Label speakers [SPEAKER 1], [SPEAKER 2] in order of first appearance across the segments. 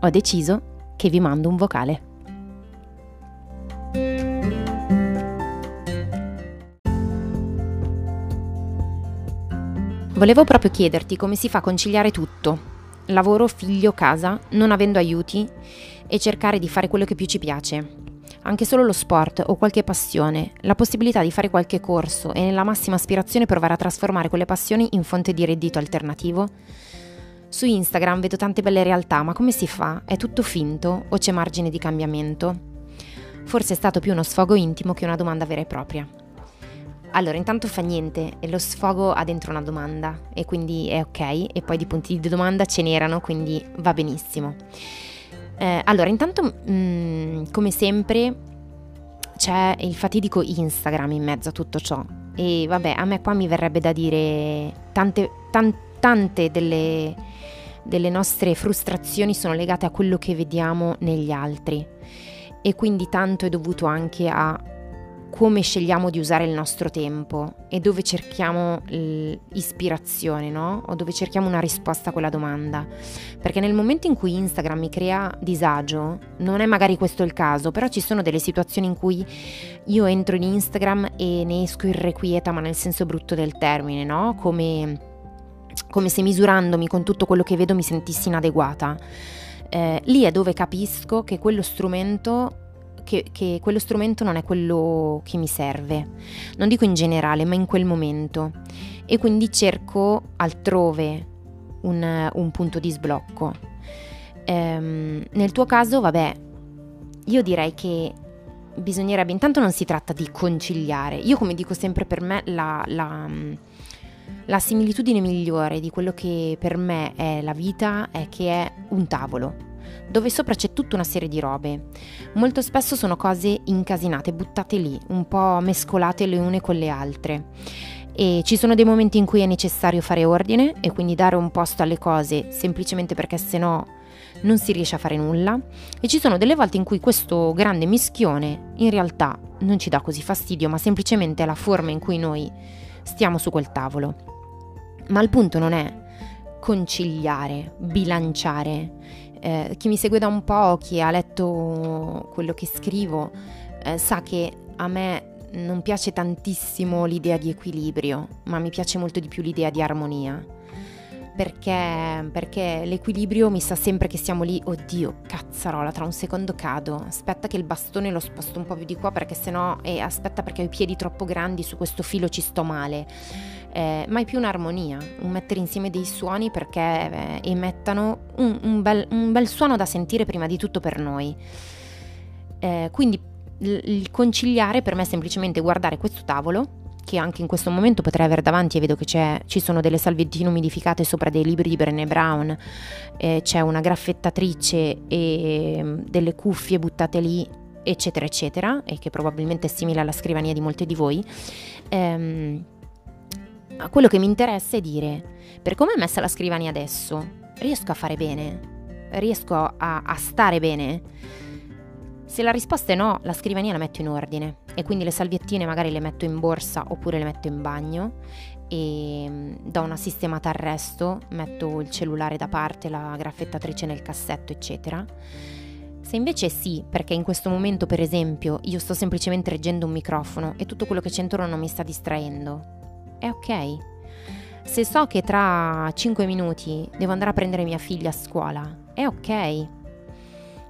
[SPEAKER 1] ho deciso che vi mando un vocale. Volevo proprio chiederti come si fa a conciliare tutto, lavoro, figlio, casa, non avendo aiuti e cercare di fare quello che più ci piace. Anche solo lo sport o qualche passione, la possibilità di fare qualche corso e nella massima aspirazione provare a trasformare quelle passioni in fonte di reddito alternativo. Su Instagram vedo tante belle realtà, ma come si fa? È tutto finto o c'è margine di cambiamento? Forse è stato più uno sfogo intimo che una domanda vera e propria. Allora, intanto fa niente, e lo sfogo ha dentro una domanda e quindi è ok, e poi di punti di domanda ce n'erano, quindi va benissimo. Eh, allora, intanto, mh, mm, come sempre, c'è il fatidico Instagram in mezzo a tutto ciò. E vabbè, a me qua mi verrebbe da dire tante, tan, tante delle, delle nostre frustrazioni sono legate a quello che vediamo negli altri. E quindi tanto è dovuto anche a come scegliamo di usare il nostro tempo e dove cerchiamo l'ispirazione, no? O dove cerchiamo una risposta a quella domanda. Perché nel momento in cui Instagram mi crea disagio, non è magari questo il caso, però ci sono delle situazioni in cui io entro in Instagram e ne esco irrequieta, ma nel senso brutto del termine, no? Come, come se misurandomi con tutto quello che vedo mi sentissi inadeguata. Eh, lì è dove capisco che quello strumento che, che, quello strumento non è quello che mi serve, non dico in generale, ma in quel momento. E quindi cerco altrove un, un punto di sblocco. Ehm, nel tuo caso, vabbè, io direi che bisognerebbe, intanto non si tratta di conciliare, io come dico sempre per me la, la, la similitudine migliore di quello che per me è la vita è che è un tavolo dove sopra c'è tutta una serie di robe. Molto spesso sono cose incasinate, buttate lì, un po' mescolate le une con le altre. E ci sono dei momenti in cui è necessario fare ordine e quindi dare un posto alle cose semplicemente perché sennò non si riesce a fare nulla e ci sono delle volte in cui questo grande mischione in realtà non ci dà così fastidio, ma semplicemente è la forma in cui noi stiamo su quel tavolo. Ma il punto non è conciliare, bilanciare eh, chi mi segue da un po', chi ha letto quello che scrivo, eh, sa che a me non piace tantissimo l'idea di equilibrio, ma mi piace molto di più l'idea di armonia. Perché, perché l'equilibrio mi sa sempre che siamo lì, oddio, cazzarola, tra un secondo cado, aspetta che il bastone lo sposto un po' più di qua perché sennò, eh, aspetta perché ho i piedi troppo grandi, su questo filo ci sto male eh, mai più un'armonia, un mettere insieme dei suoni perché eh, emettano un, un, bel, un, bel, suono da sentire prima di tutto per noi. Eh, quindi il conciliare per me è semplicemente guardare questo tavolo che anche in questo momento potrei avere davanti e vedo che ci sono delle salviettine umidificate sopra dei libri di Brené Brown, eh, c'è una graffettatrice e mm, delle cuffie buttate lì, eccetera, eccetera, e che probabilmente è simile alla scrivania di molti di voi. Ehm, quello che mi interessa è dire, per come è messa la scrivania adesso, riesco a fare bene? Riesco a, a stare bene? Se la risposta è no, la scrivania la metto in ordine e quindi le salviettine magari le metto in borsa oppure le metto in bagno e mm, do una sistemata al resto, metto il cellulare da parte, la graffettatrice nel cassetto, eccetera. Se invece sì, perché in questo momento per esempio io sto semplicemente reggendo un microfono e tutto quello che c'è intorno non mi sta distraendo, è ok. Se so che tra 5 minuti devo andare a prendere mia figlia a scuola, è ok.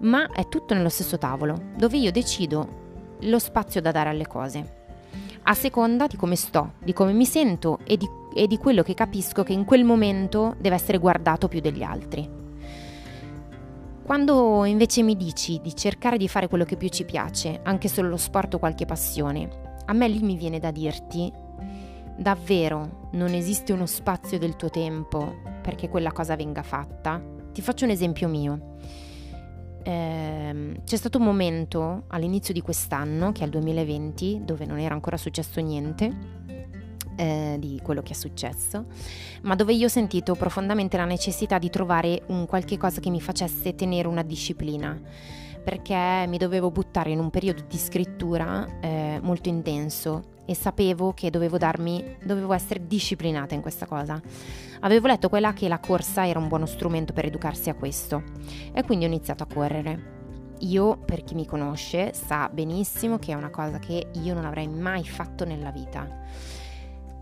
[SPEAKER 1] Ma è tutto nello stesso tavolo, dove io decido lo spazio da dare alle cose, a seconda di come sto, di come mi sento e di, e di quello che capisco che in quel momento deve essere guardato più degli altri. Quando invece mi dici di cercare di fare quello che più ci piace, anche solo lo sport o qualche passione, a me lì mi viene da dirti davvero non esiste uno spazio del tuo tempo perché quella cosa venga fatta? Ti faccio un esempio mio. Ehm, c'è stato un momento all'inizio di quest'anno, che è il 2020, dove non era ancora successo niente eh, di quello che è successo, ma dove io ho sentito profondamente la necessità di trovare un qualche cosa che mi facesse tenere una disciplina perché mi dovevo buttare in un periodo di scrittura eh, molto intenso e sapevo che dovevo darmi, dovevo essere disciplinata in questa cosa. Avevo letto quella che la corsa era un buono strumento per educarsi a questo e quindi ho iniziato a correre. Io, per chi mi conosce, sa benissimo che è una cosa che io non avrei mai fatto nella vita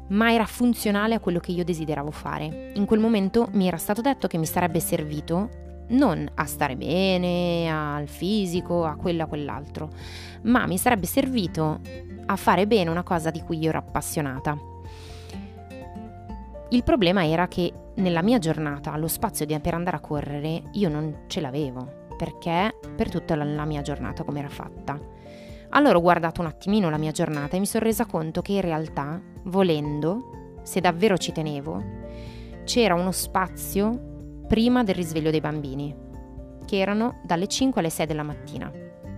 [SPEAKER 1] ma era funzionale a quello che io desideravo fare. In quel momento mi era stato detto che mi sarebbe servito non a stare bene, al fisico, a quello, a quell'altro, ma mi sarebbe servito a fare bene una cosa di cui io ero appassionata. Il problema era che nella mia giornata lo spazio per andare a correre io non ce l'avevo, perché per tutta la mia giornata come era fatta. Allora ho guardato un attimino la mia giornata e mi sono resa conto che in realtà, volendo, se davvero ci tenevo, c'era uno spazio prima del risveglio dei bambini, che erano dalle 5 alle 6 della mattina,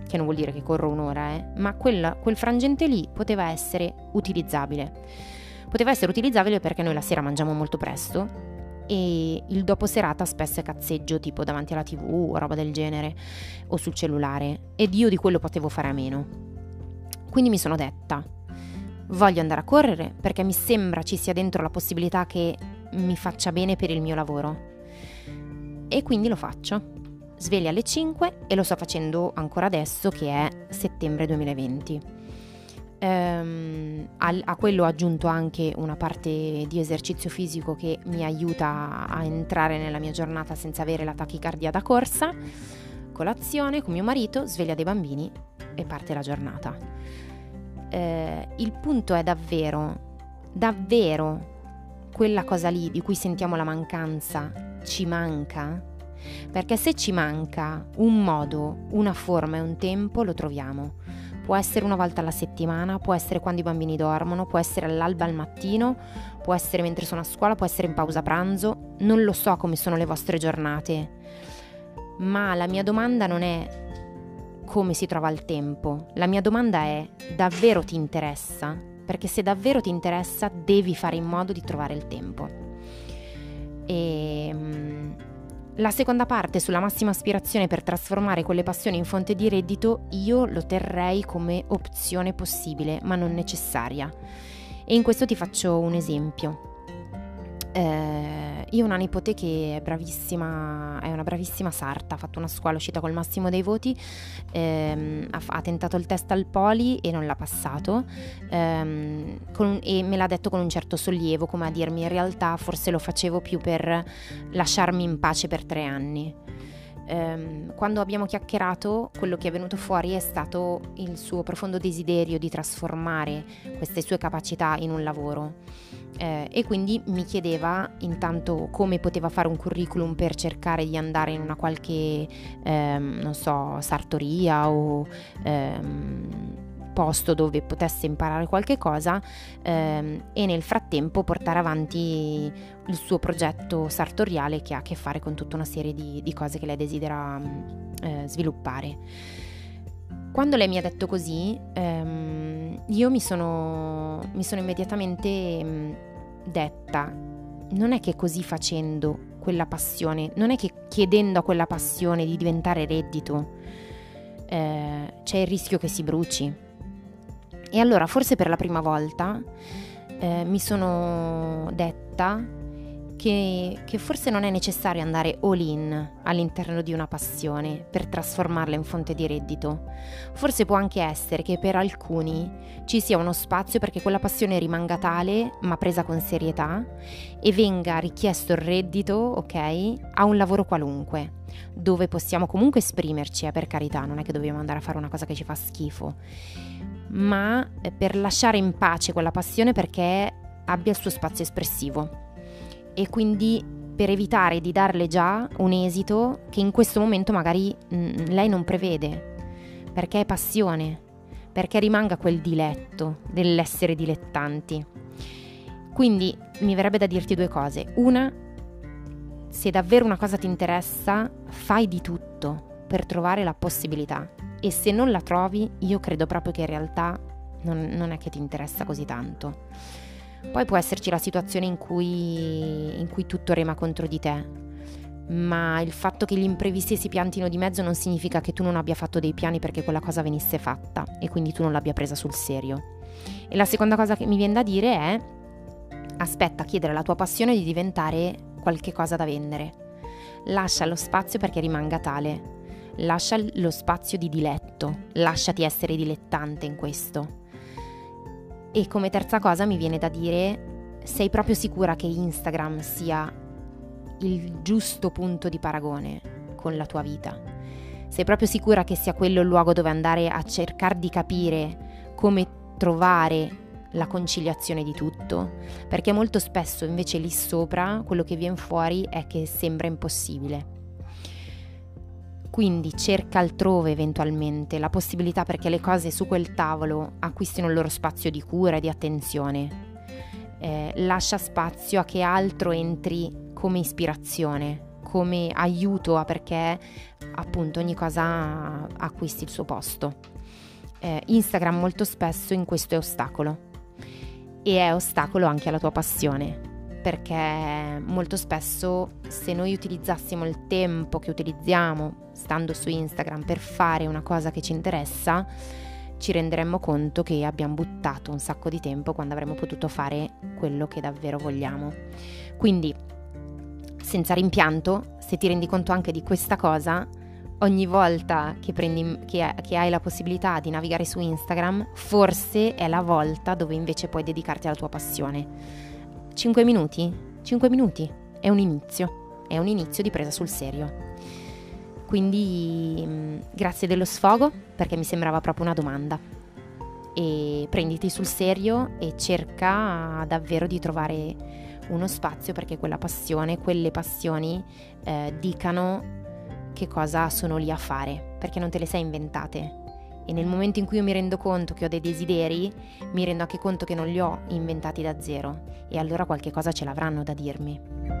[SPEAKER 1] che non vuol dire che corro un'ora, eh, ma quella, quel frangente lì poteva essere utilizzabile. Poteva essere utilizzabile perché noi la sera mangiamo molto presto e il dopo serata spesso è cazzeggio tipo davanti alla tv o roba del genere o sul cellulare ed io di quello potevo fare a meno. Quindi mi sono detta, voglio andare a correre perché mi sembra ci sia dentro la possibilità che mi faccia bene per il mio lavoro e quindi lo faccio. Sveglia alle 5 e lo sto facendo ancora adesso che è settembre 2020. Ehm, a, quello ho aggiunto anche una parte di esercizio fisico che mi aiuta a entrare nella mia giornata senza avere la tachicardia da corsa. Colazione con mio marito, sveglia dei bambini e parte la giornata. Eh, il punto è davvero, davvero quella cosa lì di cui sentiamo la mancanza ci manca? Perché se ci manca un modo, una forma e un tempo, lo troviamo. Può essere una volta alla settimana, può essere quando i bambini dormono, può essere all'alba al mattino, può essere mentre sono a scuola, può essere in pausa pranzo. Non lo so come sono le vostre giornate, ma la mia domanda non è come si trova il tempo. La mia domanda è davvero ti interessa? Perché se davvero ti interessa devi fare in modo di trovare il tempo. E ehm, la seconda parte sulla massima aspirazione per trasformare quelle passioni in fonte di reddito io lo terrei come opzione possibile, ma non necessaria. E in questo ti faccio un esempio. Eh, io ho una nipote che è bravissima, è una bravissima sarta, ha fatto una scuola uscita col massimo dei voti, ehm, ha, ha, tentato il test al poli e non l'ha passato ehm, con, e me l'ha detto con un certo sollievo, come a dirmi in realtà forse lo facevo più per lasciarmi in pace per tre anni. Um, quando abbiamo chiacchierato, quello che è venuto fuori è stato il suo profondo desiderio di trasformare queste sue capacità in un lavoro. Eh, e quindi mi chiedeva intanto come poteva fare un curriculum per cercare di andare in una qualche, ehm, non so, sartoria o ehm, posto dove potesse imparare qualche cosa ehm, e nel frattempo portare avanti il suo progetto sartoriale che ha a che fare con tutta una serie di, di cose che lei desidera eh, sviluppare. Quando lei mi ha detto così, ehm, io mi sono, mi sono immediatamente ehm, detta, non è che così facendo quella passione, non è che chiedendo a quella passione di diventare reddito, eh, c'è il rischio che si bruci. E allora forse per la prima volta eh, mi sono detta che, che, forse non è necessario andare all in all'interno di una passione per trasformarla in fonte di reddito. Forse può anche essere che per alcuni ci sia uno spazio perché quella passione rimanga tale, ma presa con serietà, e venga richiesto il reddito, ok, a un lavoro qualunque, dove possiamo comunque esprimerci, eh, per carità, non è che dobbiamo andare a fare una cosa che ci fa schifo, ma eh, per lasciare in pace quella passione perché abbia il suo spazio espressivo e quindi per evitare di darle già un esito che in questo momento magari mh, mm, lei non prevede, perché è passione, perché rimanga quel diletto dell'essere dilettanti. Quindi mi verrebbe da dirti due cose. Una, se davvero una cosa ti interessa, fai di tutto per trovare la possibilità e se non la trovi io credo proprio che in realtà non, non è che ti interessa così tanto. Poi può esserci la situazione in cui, in cui tutto rema contro di te, ma il fatto che gli imprevisti si piantino di mezzo non significa che tu non abbia fatto dei piani perché quella cosa venisse fatta e quindi tu non l'abbia presa sul serio. E la seconda cosa che mi viene da dire è aspetta a chiedere alla tua passione di diventare qualche cosa da vendere. Lascia lo spazio perché rimanga tale. Lascia lo spazio di diletto, lasciati essere dilettante in questo. E come terza cosa mi viene da dire, sei proprio sicura che Instagram sia il giusto punto di paragone con la tua vita? Sei proprio sicura che sia quello il luogo dove andare a cercare di capire come trovare la conciliazione di tutto? Perché molto spesso invece lì sopra quello che viene fuori è che sembra impossibile. Quindi cerca altrove eventualmente la possibilità perché le cose su quel tavolo acquistino il loro spazio di cura e di attenzione. Eh, lascia spazio a che altro entri come ispirazione, come aiuto a perché appunto ogni cosa acquisti il suo posto. Eh, Instagram molto spesso in questo è ostacolo e è ostacolo anche alla tua passione perché molto spesso se noi utilizzassimo il tempo che utilizziamo stando su Instagram per fare una cosa che ci interessa, ci renderemmo conto che abbiamo buttato un sacco di tempo quando avremmo potuto fare quello che davvero vogliamo. Quindi, senza rimpianto, se ti rendi conto anche di questa cosa, ogni volta che, prendi, che, che, hai la possibilità di navigare su Instagram, forse è la volta dove invece puoi dedicarti alla tua passione. 5 minuti? 5 minuti è un inizio, è un inizio di presa sul serio. Quindi mm, grazie dello sfogo perché mi sembrava proprio una domanda. E prenditi sul serio e cerca davvero di trovare uno spazio perché quella passione, quelle passioni eh, dicano che cosa sono lì a fare, perché non te le sei inventate. E nel momento in cui io mi rendo conto che ho dei desideri, mi rendo anche conto che non li ho inventati da zero e allora qualche cosa ce l'avranno da dirmi.